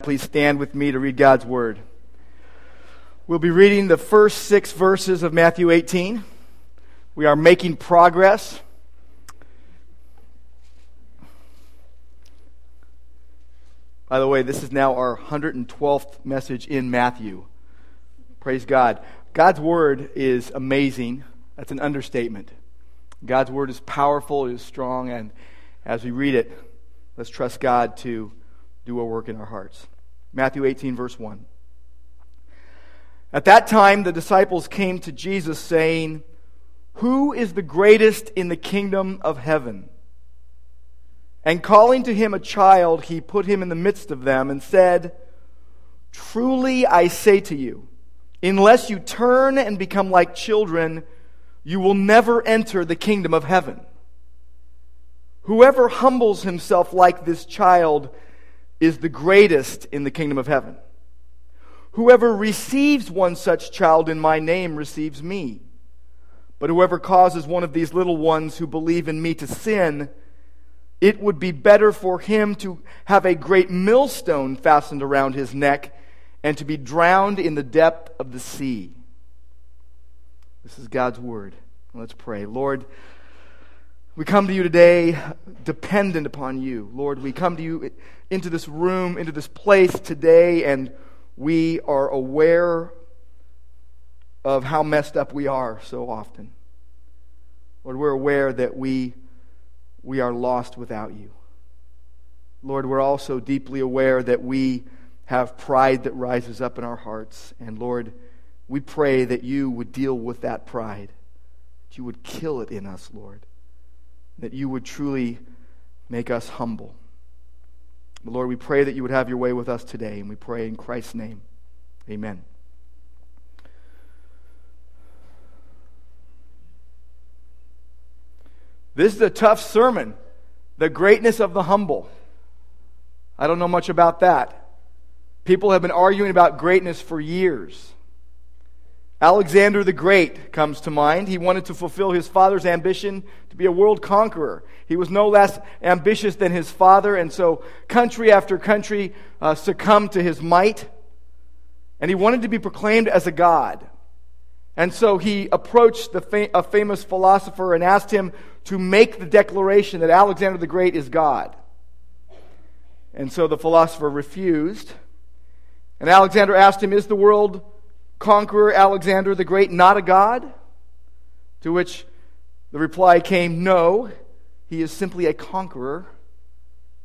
Please stand with me to read God's Word. We'll be reading the first six verses of Matthew 18. We are making progress. By the way, this is now our 112th message in Matthew. Praise God. God's Word is amazing. That's an understatement. God's Word is powerful, it is strong, and as we read it, let's trust God to do a work in our hearts. Matthew 18, verse 1. At that time, the disciples came to Jesus saying, Who is the greatest in the kingdom of heaven? And calling to him a child, he put him in the midst of them and said, Truly I say to you, unless you turn and become like children, you will never enter the kingdom of heaven. Whoever humbles himself like this child is the greatest in the kingdom of heaven. Whoever receives one such child in my name receives me. But whoever causes one of these little ones who believe in me to sin, it would be better for him to have a great millstone fastened around his neck and to be drowned in the depth of the sea. This is God's word. Let's pray. Lord, we come to you today dependent upon you. Lord, we come to you into this room, into this place today, and we are aware of how messed up we are so often. Lord, we're aware that we, we are lost without you. Lord, we're also deeply aware that we have pride that rises up in our hearts. And Lord, we pray that you would deal with that pride, that you would kill it in us, Lord that you would truly make us humble. But Lord, we pray that you would have your way with us today, and we pray in Christ's name. Amen. This is a tough sermon. The greatness of the humble. I don't know much about that. People have been arguing about greatness for years. Alexander the Great comes to mind. He wanted to fulfill his father's ambition to be a world conqueror. He was no less ambitious than his father, and so country after country uh, succumbed to his might. And he wanted to be proclaimed as a god. And so he approached a famous philosopher and asked him to make the declaration that Alexander the Great is God. And so the philosopher refused. And Alexander asked him, Is the world conqueror Alexander the Great not a god? To which the reply came, No, he is simply a conqueror.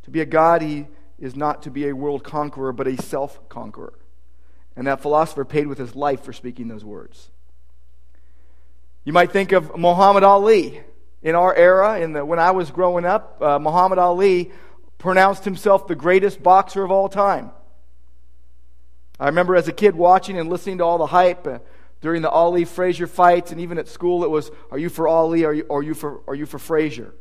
To be a god, he is not to be a world conqueror, but a self conqueror. And that philosopher paid with his life for speaking those words. You might think of Muhammad Ali. In our era, in the, when I was growing up, uh, Muhammad Ali pronounced himself the greatest boxer of all time. I remember as a kid watching and listening to all the hype uh, during the Ali Frazier fights, and even at school, it was, "Are you for Ali? Are you, are you for are you for Frazier?"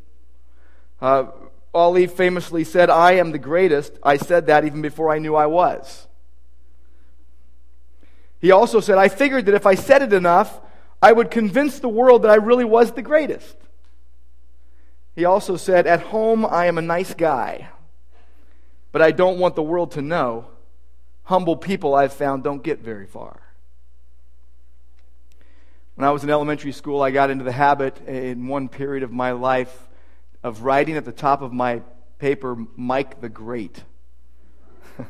Uh, Ali famously said, "I am the greatest." I said that even before I knew I was. He also said, "I figured that if I said it enough, I would convince the world that I really was the greatest." He also said, "At home, I am a nice guy, but I don't want the world to know." Humble people I've found don't get very far. When I was in elementary school, I got into the habit in one period of my life of writing at the top of my paper, Mike the Great.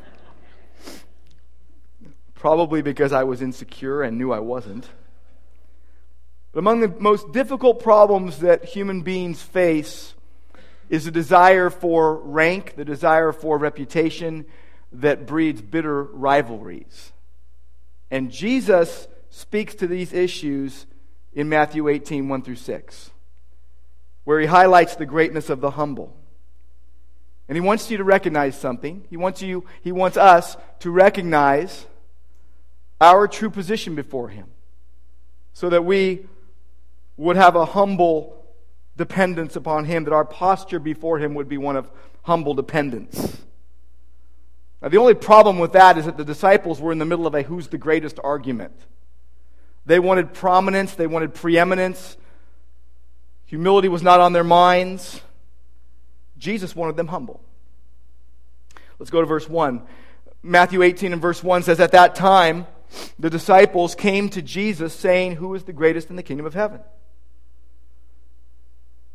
Probably because I was insecure and knew I wasn't. But among the most difficult problems that human beings face is the desire for rank, the desire for reputation, that breeds bitter rivalries. And Jesus speaks to these issues in Matthew 18, 1 through 6, where he highlights the greatness of the humble. And he wants you to recognize something. He wants you, he wants us to recognize our true position before him so that we would have a humble dependence upon him, that our posture before him would be one of humble dependence. Now, the only problem with that is that the disciples were in the middle of a who's the greatest argument. They wanted prominence, they wanted preeminence. Humility was not on their minds. Jesus wanted them humble. Let's go to verse 1. Matthew 18 and verse 1 says, At that time, the disciples came to Jesus saying, Who is the greatest in the kingdom of heaven?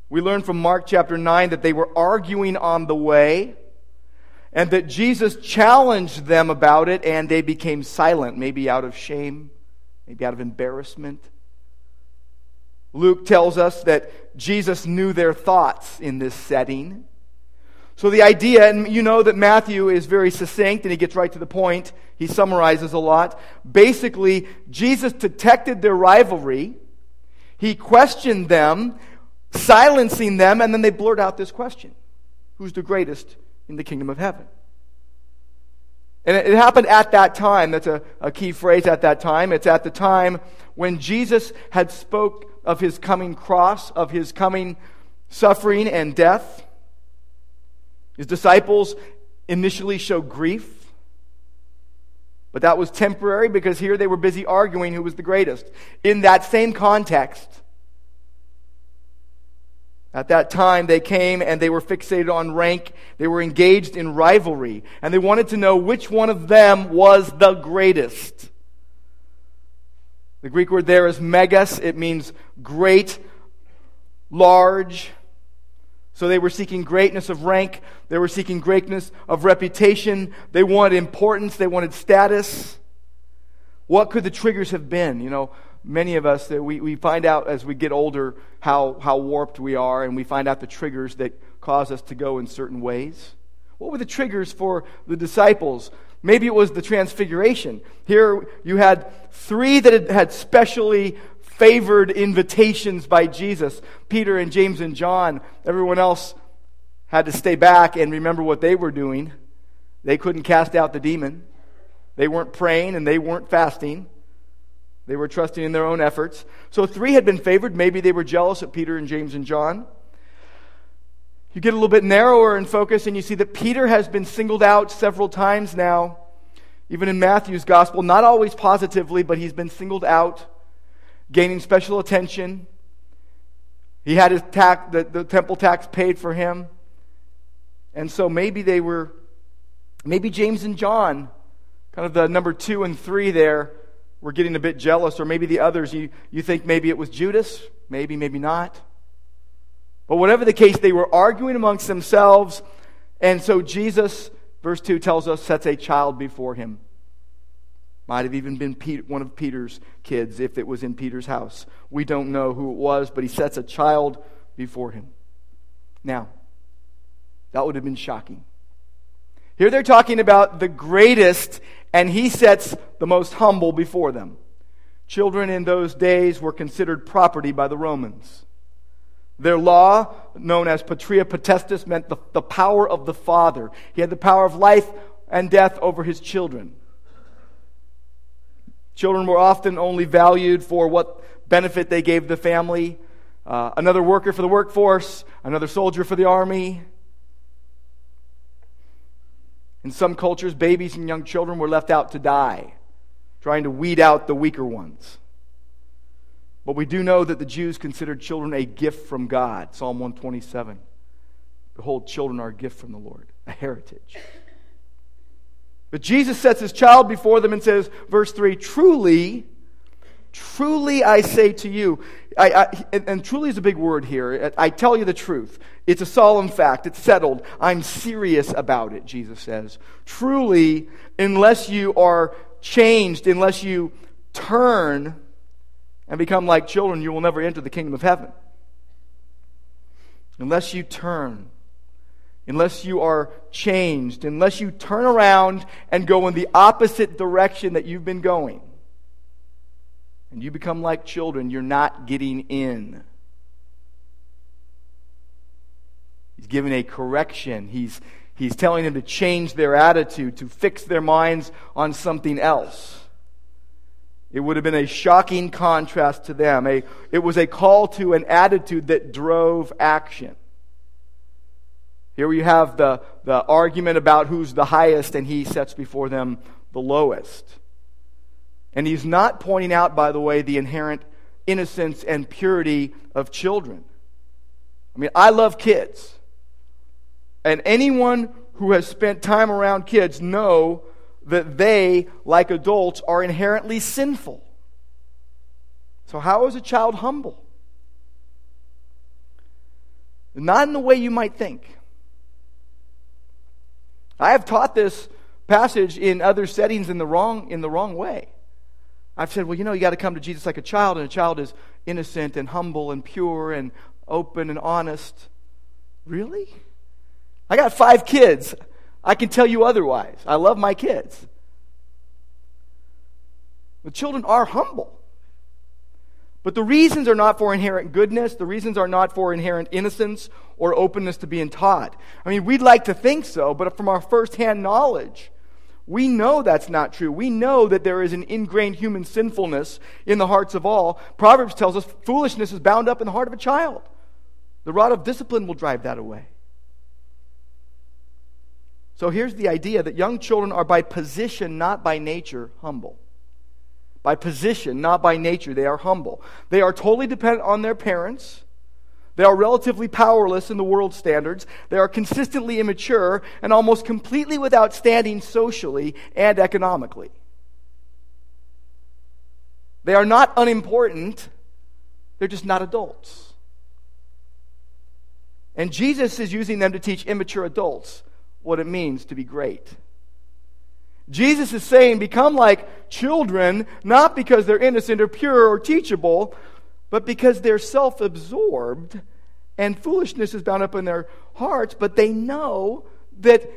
We learn from Mark chapter 9 that they were arguing on the way and that Jesus challenged them about it and they became silent, maybe out of shame, maybe out of embarrassment. Luke tells us that Jesus knew their thoughts in this setting. So the idea, and you know that Matthew is very succinct and he gets right to the point, he summarizes a lot. Basically, Jesus detected their rivalry, he questioned them, silencing them, and then they blurt out this question Who's the greatest in the kingdom of heaven? And it, happened at that time. That's a, a key phrase at that time. It's at the time when Jesus had spoke of his coming cross, of his coming suffering and death. His disciples initially show grief. But that was temporary because here they were busy arguing who was the greatest. In that same context, at that time, they came and they were fixated on rank. They were engaged in rivalry. And they wanted to know which one of them was the greatest. The Greek word there is megas. It means great, large. So they were seeking greatness of rank. They were seeking greatness of reputation. They wanted importance. They wanted status. What could the triggers have been? You know, many of us, that we, we find out as we get older how, how warped we are, and we find out the triggers that cause us to go in certain ways. What were the triggers for the disciples? Maybe it was the transfiguration. Here you had three that had, specially favored invitations by Jesus Peter and James and John. Everyone else had to stay back and remember what they were doing. They couldn't cast out the demon, they weren't praying and they weren't fasting. They were trusting in their own efforts. So three had been favored. Maybe they were jealous of Peter and James and John. You get a little bit narrower in focus and you see that Peter has been singled out several times now, even in Matthew's gospel, not always positively, but he's been singled out, gaining special attention. He had his tax, the, the temple tax paid for him. And so maybe they were, maybe James and John, kind of the number two and three there, were getting a bit jealous, or maybe the others, you, you think maybe it was Judas, maybe, maybe not. But whatever the case, they were arguing amongst themselves, and so Jesus, verse 2 tells us, sets a child before him. Might have even been Peter, one of Peter's kids if it was in Peter's house. We don't know who it was, but he sets a child before him. Now, that would have been shocking. Here they're talking about the greatest and he sets the most humble before them. Children in those days were considered property by the Romans. Their law, known as patria potestas, meant the, the power of the father. He had the power of life and death over his children. Children were often only valued for what benefit they gave the family. Uh, another worker for the workforce, another soldier for the army, in some cultures, babies and young children were left out to die, trying to weed out the weaker ones. But we do know that the Jews considered children a gift from God. Psalm 127. Behold, children are a gift from the Lord, a heritage. But Jesus sets his child before them and says, verse 3 Truly, truly I say to you, I, I, and, and, truly is a big word here. I tell you the truth. It's a solemn fact. It's settled. I'm serious about it, Jesus says. Truly, unless you are changed, unless you turn and become like children, you will never enter the kingdom of heaven. Unless you turn, unless you are changed, unless you turn around and go in the opposite direction that you've been going and you become like children, you're not getting in. He's giving a correction. He's, he's telling them to change their attitude, to fix their minds on something else. It would have been a shocking contrast to them. A, it was a call to an attitude that drove action. Here we have the, the argument about who's the highest, and he sets before them the lowest. And he's not pointing out, by the way, the inherent innocence and purity of children. I mean, I love kids. And anyone who has spent time around kids know that they, like adults, are inherently sinful. So, how is a child humble? Not in the way you might think. I have taught this passage in other settings in the wrong, in the wrong way. I've said, well, you know, you got to come to Jesus like a child, and a child is innocent and humble and pure and open and honest. Really? I got five kids. I can tell you otherwise. I love my kids. The children are humble. But the reasons are not for inherent goodness. The reasons are not for inherent innocence or openness to being taught. I mean, we'd like to think so, but from our firsthand knowledge, we know that's not true. We know that there is an ingrained human sinfulness in the hearts of all. Proverbs tells us foolishness is bound up in the heart of a child. The rod of discipline will drive that away. So here's the idea that young children are by position, not by nature, humble. By position, not by nature, they are humble. They are totally dependent on their parents. They are relatively powerless in the world standards. They are consistently immature and almost completely without standing socially and economically. They are not unimportant, they're just not adults. And Jesus is using them to teach immature adults what it means to be great. Jesus is saying, become like children, not because they're innocent or pure or teachable, but because they're self absorbed and foolishness is bound up in their hearts, but they know that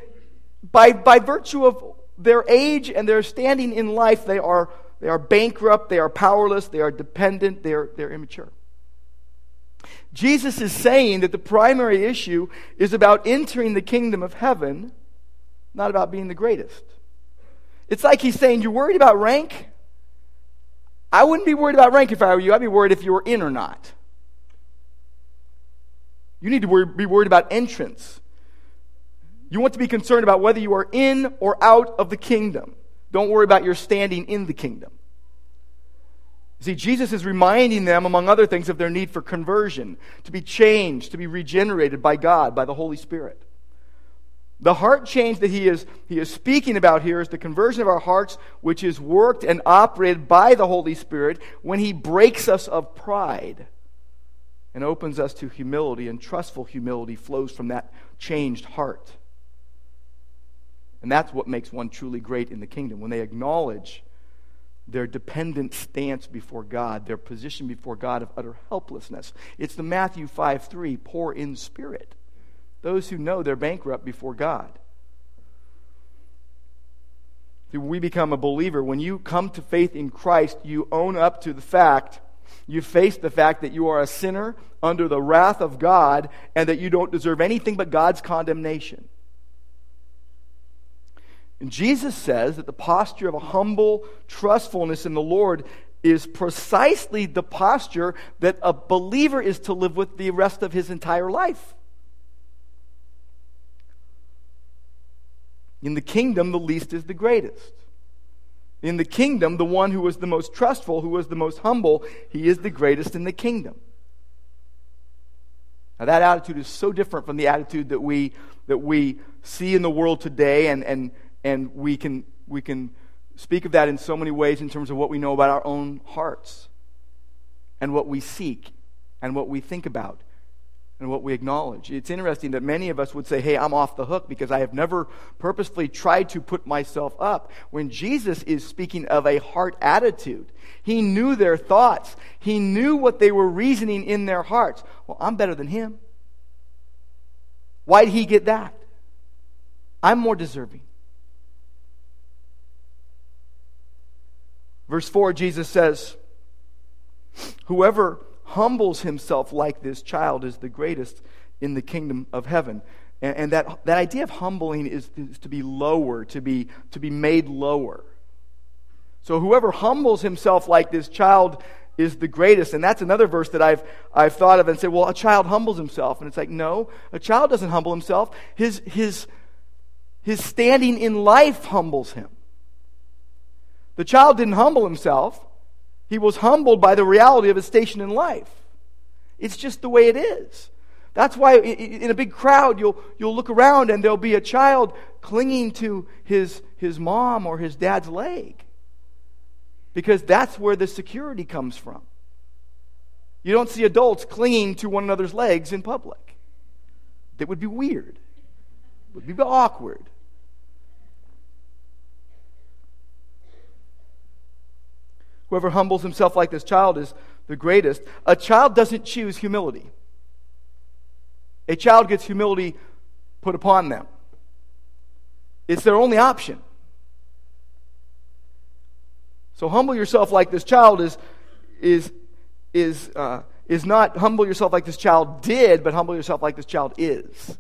by, by virtue of their age and their standing in life, they are, they are bankrupt, they are powerless, they are dependent, they're, they're immature. Jesus is saying that the primary issue is about entering the kingdom of heaven, not about being the greatest. It's like he's saying, You're worried about rank? I wouldn't be worried about rank if I were you. I'd be worried if you were in or not. You need to be worried about entrance. You want to be concerned about whether you are in or out of the kingdom. Don't worry about your standing in the kingdom. See, Jesus is reminding them, among other things, of their need for conversion, to be changed, to be regenerated by God, by the Holy Spirit. The heart change that he is, he is speaking about here is the conversion of our hearts, which is worked and operated by the Holy Spirit when he breaks us of pride and opens us to humility, and trustful humility flows from that changed heart. And that's what makes one truly great in the kingdom when they acknowledge their dependent stance before God, their position before God of utter helplessness. It's the Matthew 5 3 poor in spirit those who know they're bankrupt before God. We become a believer. When you come to faith in Christ, you own up to the fact, you face the fact that you are a sinner under the wrath of God and that you don't deserve anything but God's condemnation. And Jesus says that the posture of a humble trustfulness in the Lord is precisely the posture that a believer is to live with the rest of his entire life. In the kingdom, the least is the greatest. In the kingdom, the one who was the most trustful, who was the most humble, he is the greatest in the kingdom. Now, that attitude is so different from the attitude that we, that we see in the world today, and, and, and we, can, we can speak of that in so many ways in terms of what we know about our own hearts and what we seek and what we think about and what we acknowledge. It's interesting that many of us would say, Hey, I'm off the hook because I have never purposefully tried to put myself up. When Jesus is speaking of a heart attitude, he knew their thoughts, he knew what they were reasoning in their hearts. Well, I'm better than him. Why'd he get that? I'm more deserving. Verse 4, Jesus says, Whoever humbles himself like this child is the greatest in the kingdom of heaven. And, and that, that idea of humbling is, is to be lower, to be, to be made lower. So whoever humbles himself like this child is the greatest. And that's another verse that I've, I've thought of and said, well, a child humbles himself. And it's like, no, a child doesn't humble himself. His, his, his standing in life humbles him. The child didn't humble himself. He was humbled by the reality of his station in life. It's just the way it is. That's why in a big crowd, you'll, you'll look around and there'll be a child clinging to his, his mom or his dad's leg. Because that's where the security comes from. You don't see adults clinging to one another's legs in public. That would be weird, it would be awkward. Whoever humbles himself like this child is the greatest. A child doesn't choose humility. A child gets humility put upon them. It's their only option. So humble yourself like this child is, is, is, uh, is not humble yourself like this child did, but humble yourself like this child is.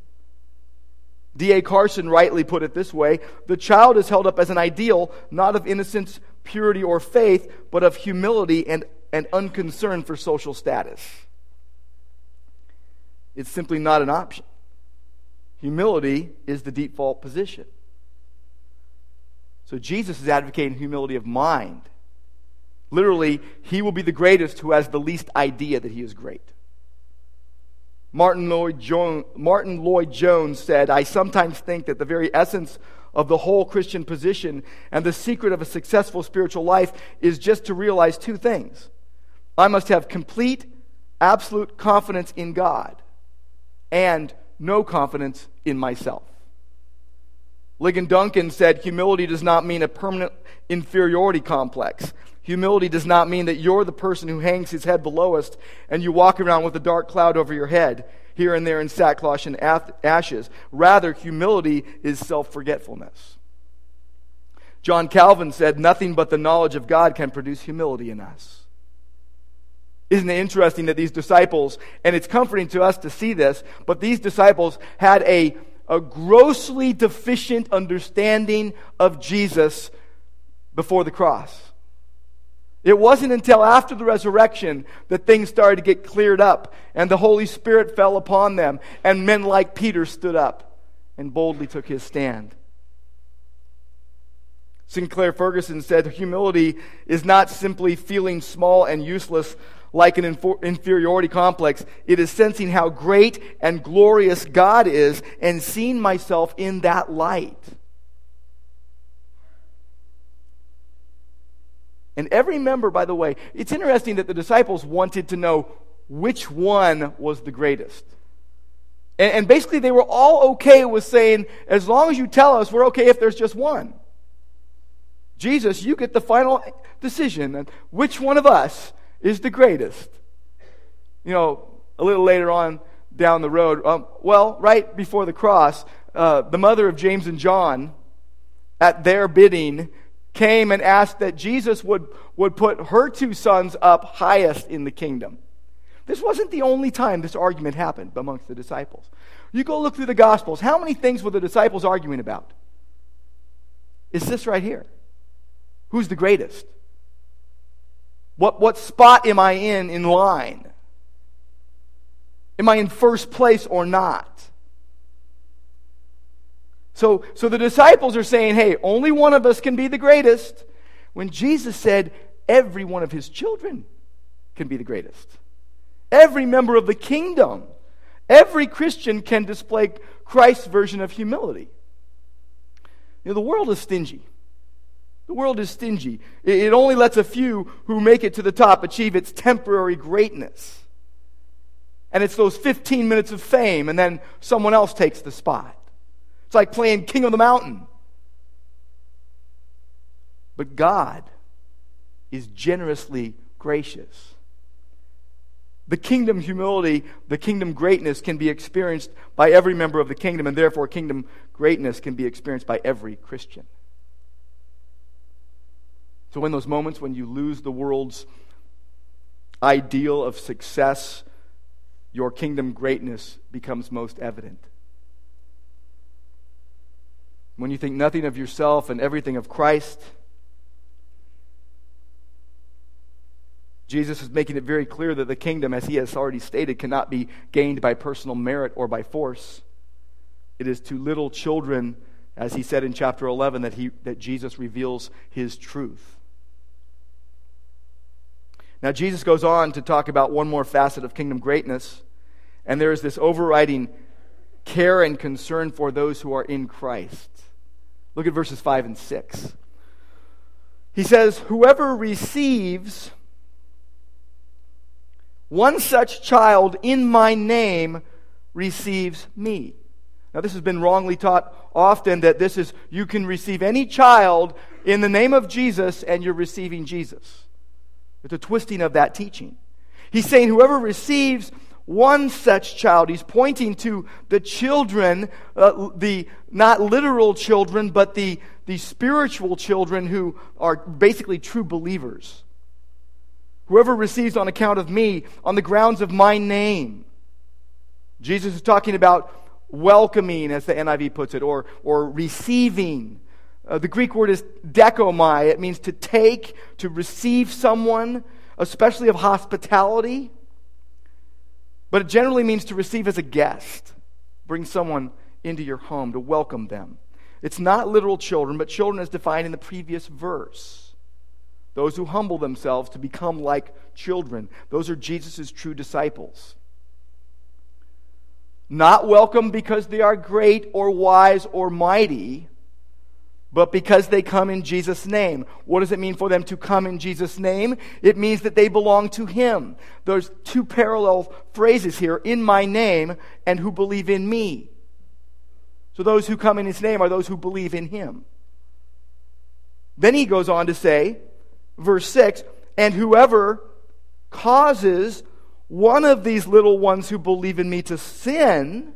D.A. Carson rightly put it this way the child is held up as an ideal, not of innocence, purity, or faith, but of humility and, and unconcern for social status. It's simply not an option. Humility is the default position. So Jesus is advocating humility of mind. Literally, he will be the greatest who has the least idea that he is great. Martin Lloyd-Jones, Martyn Lloyd-Jones said, I sometimes think that the very essence of the whole Christian position and the secret of a successful spiritual life is just to realize two things. I must have complete, absolute confidence in God and no confidence in myself. Ligon Duncan said, Humility does not mean a permanent inferiority complex. Humility does not mean that you're the person who hangs his head the lowest and you walk around with a dark cloud over your head, here and there in sackcloth and ashes. Rather, humility is self forgetfulness. John Calvin said, Nothing but the knowledge of God can produce humility in us. Isn't it interesting that these disciples, and it's comforting to us to see this, but these disciples had a a grossly deficient understanding of Jesus before the cross. It wasn't until after the resurrection that things started to get cleared up and the Holy Spirit fell upon them, and men like Peter stood up and boldly took his stand. Sinclair Ferguson said humility is not simply feeling small and useless like an inferiority complex. It is sensing how great and glorious God is and seeing myself in that light. And every member, by the way, it's interesting that the disciples wanted to know which one was the greatest. And, and, basically, they were all okay with saying, as long as you tell us, we're okay if there's just one. Jesus, you get the final decision. Which one of us is the greatest. You know, a little later on down the road, um, well, right before the cross, uh, the mother of James and John, at their bidding, came and asked that Jesus would, would put her two sons up highest in the kingdom. This wasn't the only time this argument happened amongst the disciples. You go look through the Gospels. How many things were the disciples arguing about? It's this right here. Who's the greatest? What, what spot am I in in line? Am I in first place or not? So, so the disciples are saying, hey, only one of us can be the greatest. When Jesus said, every one of his children can be the greatest. Every member of the kingdom, every Christian can display Christ's version of humility. You know, the world is stingy. The world is stingy. It only lets a few who make it to the top achieve its temporary greatness. And it's those 15 minutes of fame, and then someone else takes the spot. It's like playing King of the Mountain. But God is generously gracious. The kingdom humility, the kingdom greatness can be experienced by every member of the kingdom, and therefore, kingdom greatness can be experienced by every Christian. So, in those moments when you lose the world's ideal of success, your kingdom greatness becomes most evident. When you think nothing of yourself and everything of Christ, Jesus is making it very clear that the kingdom, as he has already stated, cannot be gained by personal merit or by force. It is to little children, as he said in chapter 11, that, he, that Jesus reveals his truth. Now, Jesus goes on to talk about one more facet of kingdom greatness, And there is this overriding care and concern for those who are in Christ. Look at verses 5 and 6. He says, Whoever receives one such child in my name receives me. Now, this has been wrongly taught often that this is, you can receive any child in the name of Jesus and you're receiving Jesus. It's a twisting of that teaching. He's saying whoever receives one such child, he's pointing to the children, uh, the not literal children, but the, the spiritual children who are basically true believers. Whoever receives on account of me, on the grounds of my name. Jesus is talking about welcoming, as the NIV puts it, or, or receiving. Uh, the Greek word is dekomai. It means to take, to receive someone, especially of hospitality. But it generally means to receive as a guest, bring someone into your home, to welcome them. It's not literal children, but children as defined in the previous verse. Those who humble themselves to become like children. Those are Jesus' true disciples not welcome because they are great or wise or mighty, but because they come in Jesus' name. What does it mean for them to come in Jesus' name? It means that they belong to Him. There's two parallel phrases here in my name and who believe in me. So those who come in His name are those who believe in Him. Then he goes on to say, verse 6 and whoever causes one of these little ones who believe in me to sin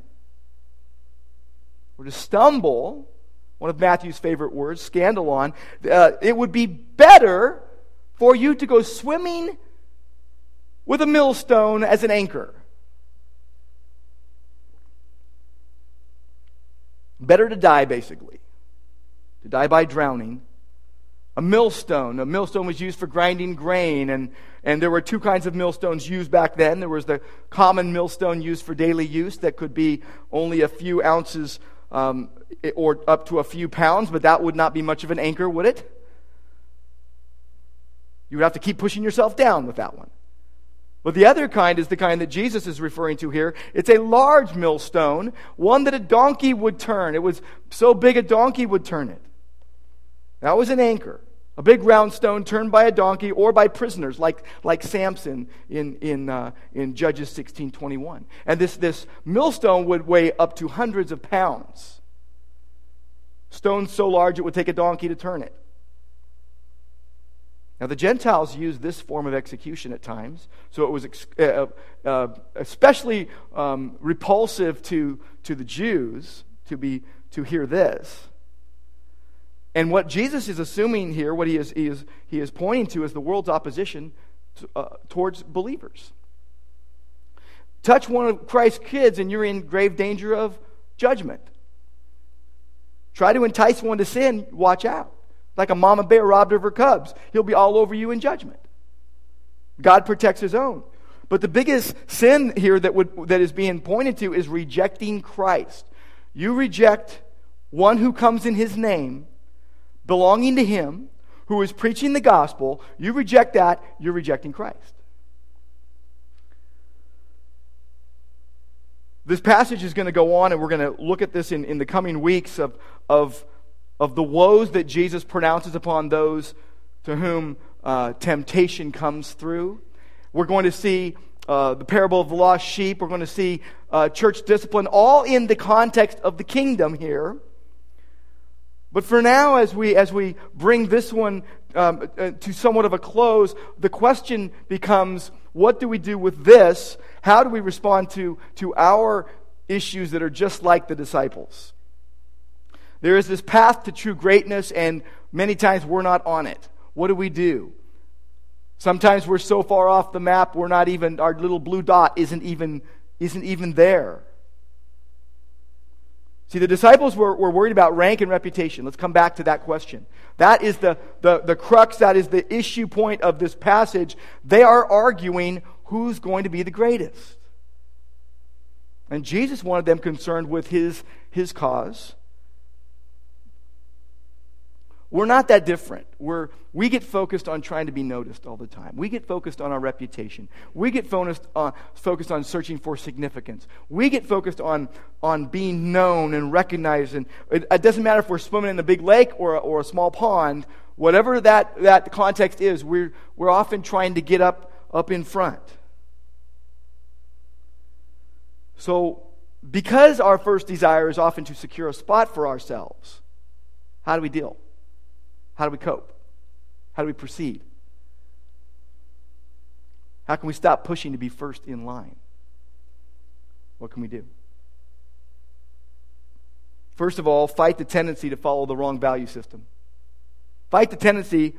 or to stumble, one of Matthew's favorite words, scandalon, uh, it would be better for you to go swimming with a millstone as an anchor. Better to die, basically. To die by drowning a millstone. A millstone was used for grinding grain, and, and there were two kinds of millstones used back then. There was the common millstone used for daily use that could be only a few ounces um, or up to a few pounds, but that would not be much of an anchor, would it? You would have to keep pushing yourself down with that one. But the other kind is the kind that Jesus is referring to here. It's a large millstone, one that a donkey would turn. It was so big a donkey would turn it. That was an anchor. A big round stone turned by a donkey or by prisoners, like, like Samson in, in, uh, in Judges 16 21. And this, this millstone would weigh up to hundreds of pounds. Stone so large it would take a donkey to turn it. Now, the Gentiles used this form of execution at times, so it was ex- uh, uh, especially um, repulsive to, to the Jews to, be, to hear this. And what Jesus is assuming here, what he is, he is, he is pointing to, is the world's opposition to, uh, towards believers. Touch one of Christ's kids, and you're in grave danger of judgment. Try to entice one to sin, watch out. Like a mama bear robbed of her cubs, he'll be all over you in judgment. God protects his own. But the biggest sin here that, would, that is being pointed to is rejecting Christ. You reject one who comes in his name, belonging to Him, who is preaching the gospel, you reject that, you're rejecting Christ. This passage is going to go on, and we're going to look at this in, in the coming weeks of, of, of the woes that Jesus pronounces upon those to whom uh, temptation comes through. We're going to see uh, the parable of the lost sheep. We're going to see uh, church discipline, all in the context of the kingdom here. But for now, as we, as we bring this one um, uh, to somewhat of a close, the question becomes what do we do with this? How do we respond to, to our issues that are just like the disciples? There is this path to true greatness, and many times we're not on it. What do we do? Sometimes we're so far off the map, we're not even, our little blue dot isn't even, isn't even there. See, the disciples were, were worried about rank and reputation. Let's come back to that question. That is the, the, the crux, that is the issue point of this passage. They are arguing who's going to be the greatest. And Jesus wanted them concerned with his, his cause. We're not that different. We're, we get focused on trying to be noticed all the time. We get focused on our reputation. We get focused on, focused on searching for significance. We get focused on, on being known and recognized. And it, it doesn't matter if we're swimming in a big lake or, or a small pond, whatever that, that context is, we're, we're often trying to get up, up in front. So, because our first desire is often to secure a spot for ourselves, how do we deal? How do we cope? How do we proceed? How can we stop pushing to be first in line? What can we do? First of all, fight the tendency to follow the wrong value system. Fight the tendency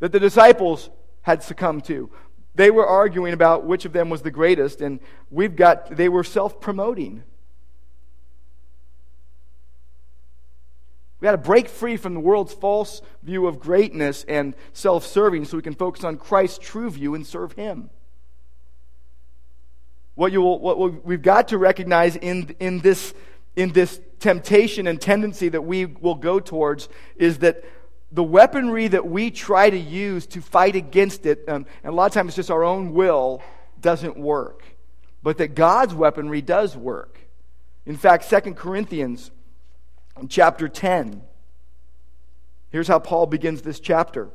that the disciples had succumbed to. They were arguing about which of them was the greatest, and we've got, they were self promoting. We got to break free from the world's false view of greatness and self serving so we can focus on Christ's true view and serve Him. What, you will, what we've got to recognize in, in, this, in this temptation and tendency that we will go towards is that the weaponry that we try to use to fight against it, um, and a lot of times it's just our own will, doesn't work. But that God's weaponry does work. In fact, 2 Corinthians in chapter 10. Here's how Paul begins this chapter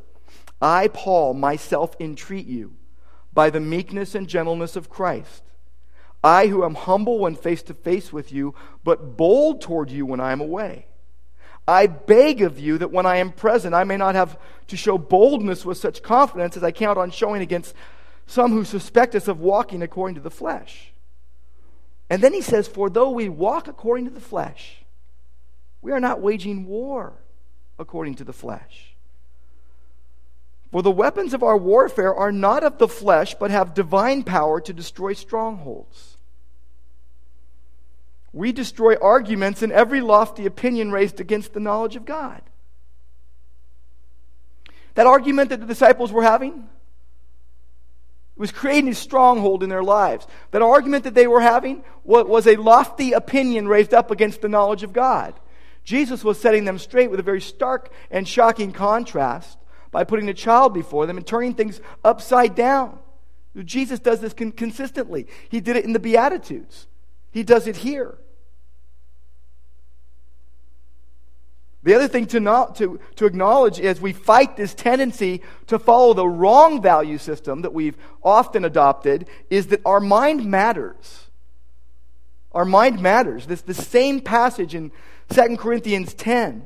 I, Paul, myself entreat you by the meekness and gentleness of Christ. I, who am humble when face to face with you, but bold toward you when I am away. I beg of you that when I am present, I may not have to show boldness with such confidence as I count on showing against some who suspect us of walking according to the flesh. And then he says, For though we walk according to the flesh, we are not waging war according to the flesh. For the weapons of our warfare are not of the flesh, but have divine power to destroy strongholds. We destroy arguments and every lofty opinion raised against the knowledge of God. That argument that the disciples were having was creating a stronghold in their lives. That argument that they were having was a lofty opinion raised up against the knowledge of God. Jesus was setting them straight with a very stark and shocking contrast by putting a child before them and turning things upside down. Jesus does this con- consistently. He did it in the Beatitudes, he does it here. The other thing to, not, to, to acknowledge is we fight this tendency to follow the wrong value system that we've often adopted is that our mind matters. Our mind matters. This the same passage in 2 Corinthians 10.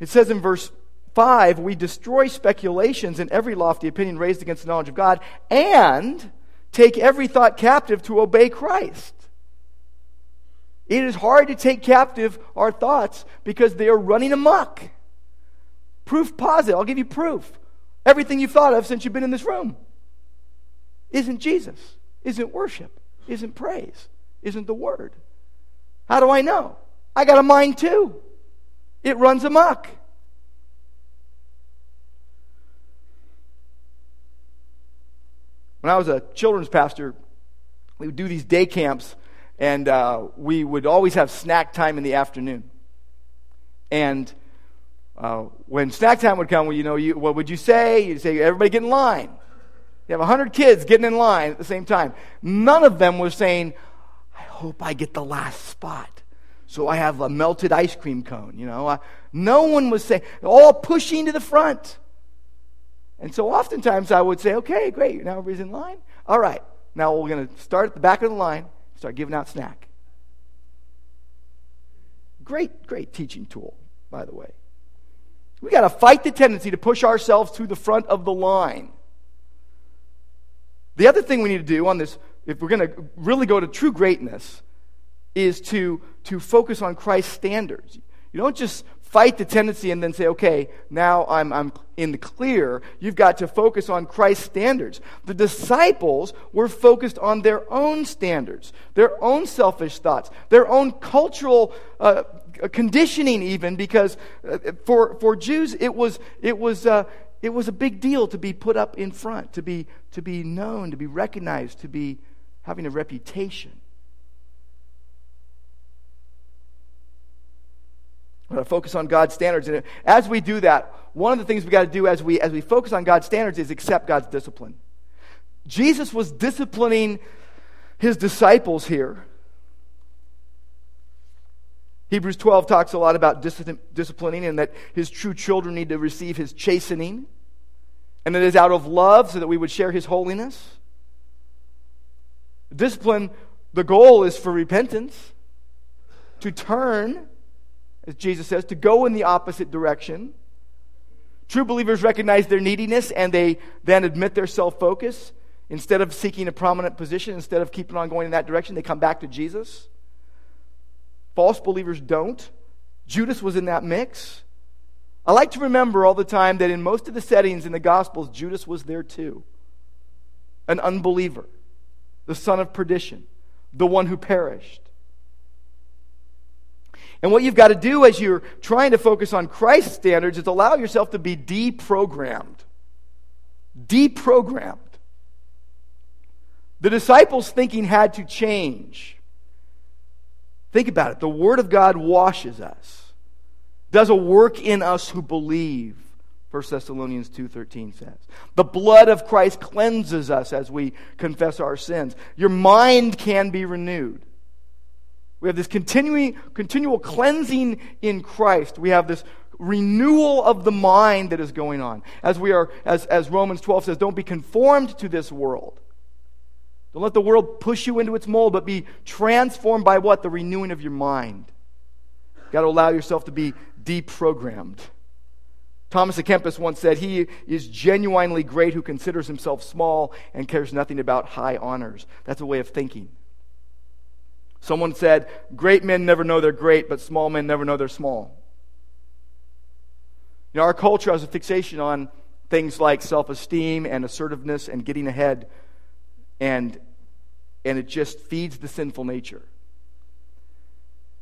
It says in verse 5 we destroy speculations and every lofty opinion raised against the knowledge of God and take every thought captive to obey Christ. It is hard to take captive our thoughts because they are running amok. Proof positive. I'll give you proof. Everything you've thought of since you've been in this room isn't Jesus, isn't worship, isn't praise, isn't the Word. How do I know? I got a mind too. It runs amok. When I was a children's pastor, we would do these day camps, and uh, we would always have snack time in the afternoon. And uh, when snack time would come, well, you know, you, what would you say? You'd say, everybody get in line. You have 100 kids getting in line at the same time. None of them was saying, hope I get the last spot. So I have a melted ice cream cone, you know. Uh, no one was saying, all pushing to the front. And so oftentimes I would say, okay, great, now everybody's in line. All right, now we're going to start at the back of the line, start giving out snack. Great, great teaching tool, by the way. We got to fight the tendency to push ourselves to the front of the line. The other thing we need to do on this if we're going to really go to true greatness, is to, to focus on Christ's standards. You don't just fight the tendency and then say, okay, now I'm, I'm in the clear. You've got to focus on Christ's standards. The disciples were focused on their own standards, their own selfish thoughts, their own cultural uh, conditioning, even, because uh, for, for Jews, it was, it was, uh, it was a big deal to be put up in front, to be, to be known, to be recognized, to be having a reputation. We got to focus on God's standards. And as we do that, one of the things we got to do as we, as we focus on God's standards is accept God's discipline. Jesus was disciplining his disciples here. Hebrews 12 talks a lot about disciplining and that his true children need to receive his chastening. And that it is out of love so that we would share his holiness. Discipline, the goal is for repentance, to turn, as Jesus says, to go in the opposite direction. True believers recognize their neediness and they then admit their self focus. Instead of seeking a prominent position, instead of keeping on going in that direction, they come back to Jesus. False believers don't. Judas was in that mix. I like to remember all the time that in most of the settings in the Gospels, Judas was there too. An unbeliever the son of perdition, the one who perished. And what you've got to do as you're trying to focus on Christ's standards is allow yourself to be deprogrammed. Deprogrammed. The disciples' thinking had to change. Think about it. The Word of God washes us, does a work in us who believe. 1 Thessalonians 2:13 says. The blood of Christ cleanses us as we confess our sins. Your mind can be renewed. We have this continuing continual cleansing in Christ. We have this renewal of the mind that is going on. As we are as as Romans 12 says, don't be conformed to this world. Don't let the world push you into its mold, but be transformed by what? The renewing of your mind. You've got to allow yourself to be deprogrammed. Thomas à Kempis once said, He is genuinely great who considers himself small and cares nothing about high honors. That's a way of thinking. Someone said, Great men never know they're great, but small men never know they're small. You know, our culture has a fixation on things like self esteem and assertiveness and getting ahead, and, and it just feeds the sinful nature.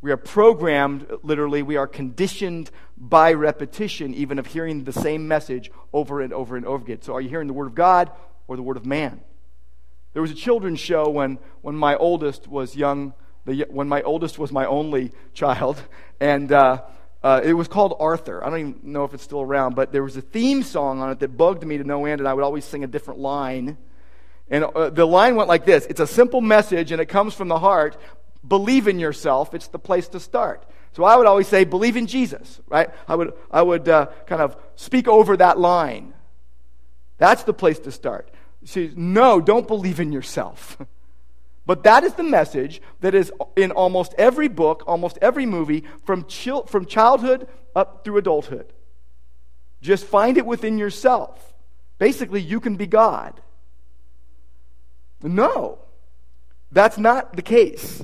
We are programmed, literally, we are conditioned by repetition, even of hearing the same message over and over and over again. So, are you hearing the Word of God or the Word of man? There was a children's show when, when my oldest was young, the, when my oldest was my only child, and uh, uh, it was called Arthur. I don't even know if it's still around, but there was a theme song on it that bugged me to no end, and I would always sing a different line. And uh, the line went like this It's a simple message, and it comes from the heart, believe in yourself, it's the place to start. So I would always say, believe in Jesus, right? I would, I would uh, kind of speak over that line. That's the place to start. She says, no, don't believe in yourself. but that is the message that is in almost every book, almost every movie, from, from childhood up through adulthood. Just find it within yourself. Basically, you can be God. No, that's not the case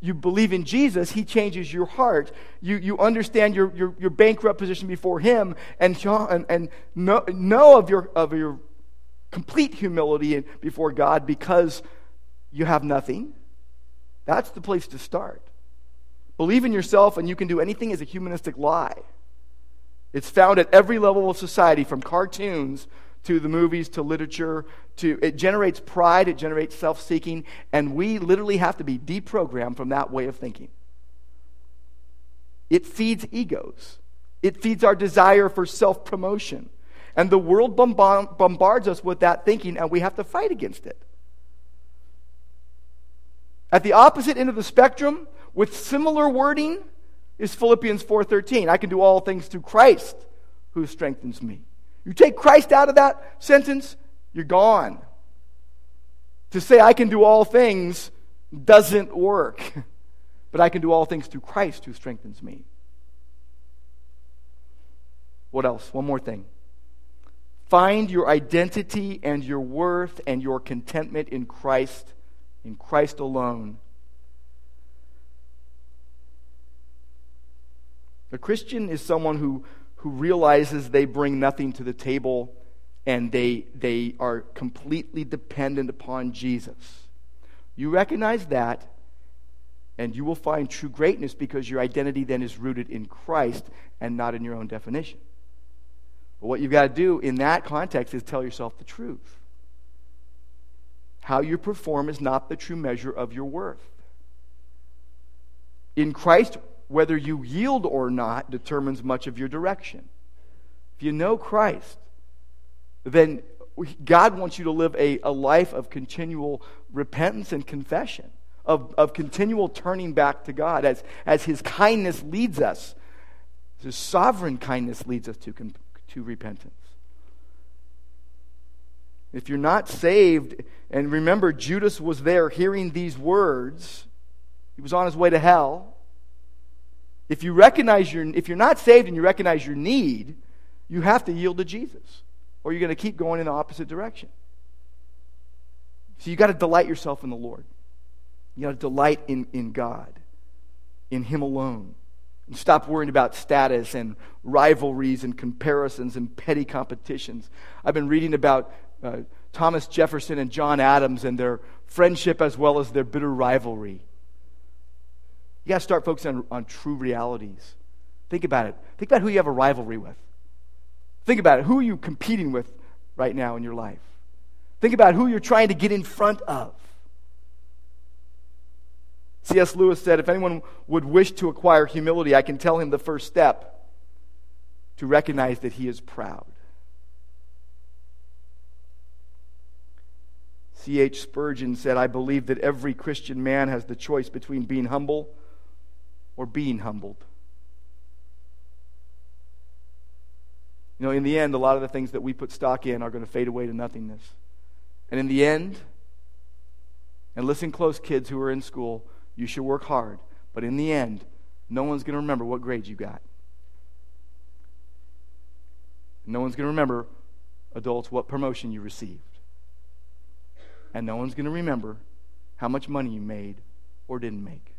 you believe in Jesus, He changes your heart. You, you understand your, your, your bankrupt position before Him and, and, and know, know of, your, of your complete humility before God because you have nothing. That's the place to start. Believe in yourself and you can do anything is a humanistic lie. It's found at every level of society, from cartoons to the movies to literature to it generates pride it generates self-seeking and we literally have to be deprogrammed from that way of thinking. It feeds egos. It feeds our desire for self-promotion. And the world bombards us with that thinking and we have to fight against it. At the opposite end of the spectrum with similar wording is philippians 4.13 i can do all things through christ who strengthens me you take Christ out of that sentence, you're gone. To say I can do all things doesn't work, but I can do all things through Christ who strengthens me. What else? One more thing. Find your identity and your worth and your contentment in Christ, in Christ alone. A Christian is someone who who realizes they bring nothing to the table and they, they are completely dependent upon Jesus. You recognize that, and you will find true greatness because your identity then is rooted in Christ and not in your own definition. But what you've got to do in that context is tell yourself the truth. How you perform is not the true measure of your worth. In Christ, whether you yield or not determines much of your direction. If you know Christ, then God wants you to live a, a life of continual repentance and confession, of, of continual turning back to God as, as His kindness leads us. His sovereign kindness leads us to, to repentance. If you're not saved, and remember, Judas was there hearing these words, he was on his way to hell. If you recognize your, if you're not saved and you recognize your need, you have to yield to Jesus, or you're going to keep going in the opposite direction. So you got to delight yourself in the Lord. You got to delight in, in God, in Him alone. And stop worrying about status and rivalries and comparisons and petty competitions. I've been reading about uh, Thomas Jefferson and John Adams and their friendship as well as their bitter rivalry. You got to start focusing on, on true realities. Think about it. Think about who you have a rivalry with. Think about it. Who are you competing with right now in your life? Think about who you're trying to get in front of. C.S. Lewis said, If anyone would wish to acquire humility, I can tell him the first step to recognize that he is proud. C.H. Spurgeon said, I believe that every Christian man has the choice between being humble or being humbled. You know, in the end, a lot of the things that we put stock in are going to fade away to nothingness. And in the end, and listen close, kids who are in school, you should work hard. But in the end, no one's going to remember what grade you got. No one's going to remember, adults, what promotion you received and no one's going to remember how much money you made or didn't make.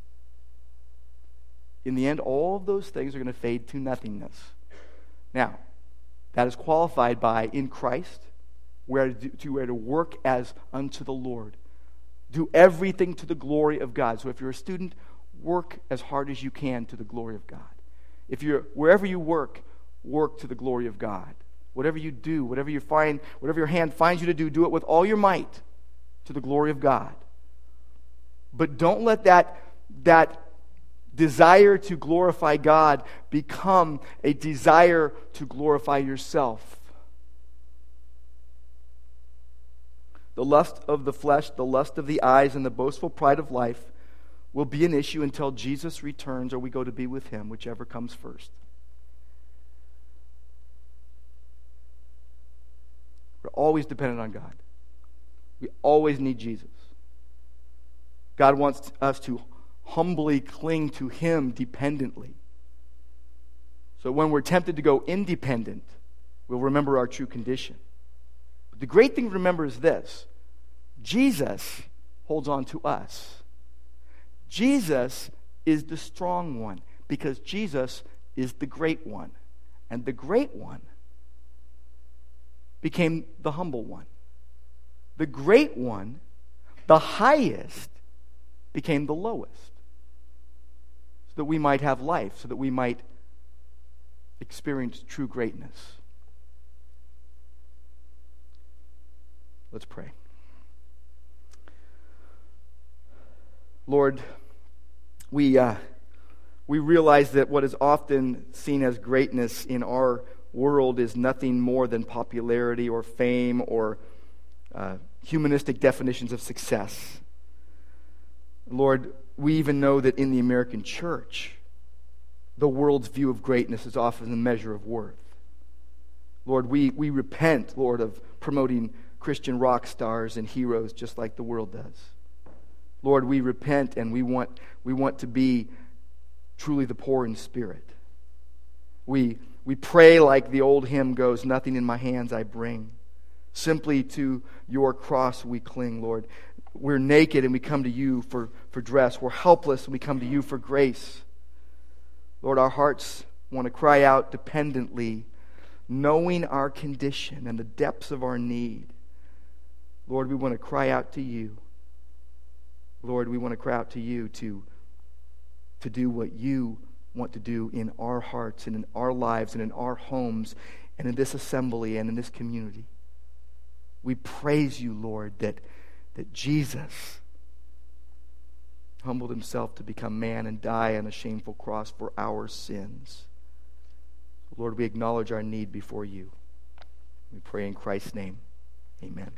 In the end, all of those things are going to fade to nothingness. Now, that is qualified by in Christ, where to, where to work as unto the Lord. Do everything to the glory of God. So if you're a student, work as hard as you can to the glory of God. If you're wherever you work, work to the glory of God. Whatever you do, whatever you find, whatever your hand finds you to do, do it with all your might to the glory of God. But don't let that, that desire to glorify God become a desire to glorify yourself. The lust of the flesh, the lust of the eyes, and the boastful pride of life will be an issue until Jesus returns or we go to be with him, whichever comes first. We're always dependent on God. We always need Jesus. God wants us to humbly cling to Him dependently. So when we're tempted to go independent, we'll remember our true condition. But the great thing to remember is this Jesus holds on to us. Jesus is the strong one because Jesus is the great one. And the great one became the humble one the great one, the highest, became the lowest. So that we might have life, so that we might experience true greatness. Let's pray. Lord, we, uh, we realize that what is often seen as greatness in our world is nothing more than popularity or fame or uh, humanistic definitions of success. Lord, we even know that in the American church, the world's view of greatness is often the measure of worth. Lord, we, we repent, Lord, of promoting Christian rock stars and heroes just like the world does. Lord, we repent and we want, we want to be truly the poor in spirit. We, we pray like the old hymn goes, Nothing in my hands I bring. Simply to your cross we cling, Lord. We're naked and we come to you for, for dress. We're helpless and we come to you for grace. Lord, our hearts want to cry out dependently, knowing our condition and the depths of our need. Lord, we want to cry out to you. Lord, we want to cry out to you to, to do what you want to do in our hearts and in our lives and in our homes and in this assembly and in this community. We praise you, Lord, that, that Jesus humbled himself to become man and die on a shameful cross for our sins. Lord, we acknowledge our need before you. We pray in Christ's name. Amen.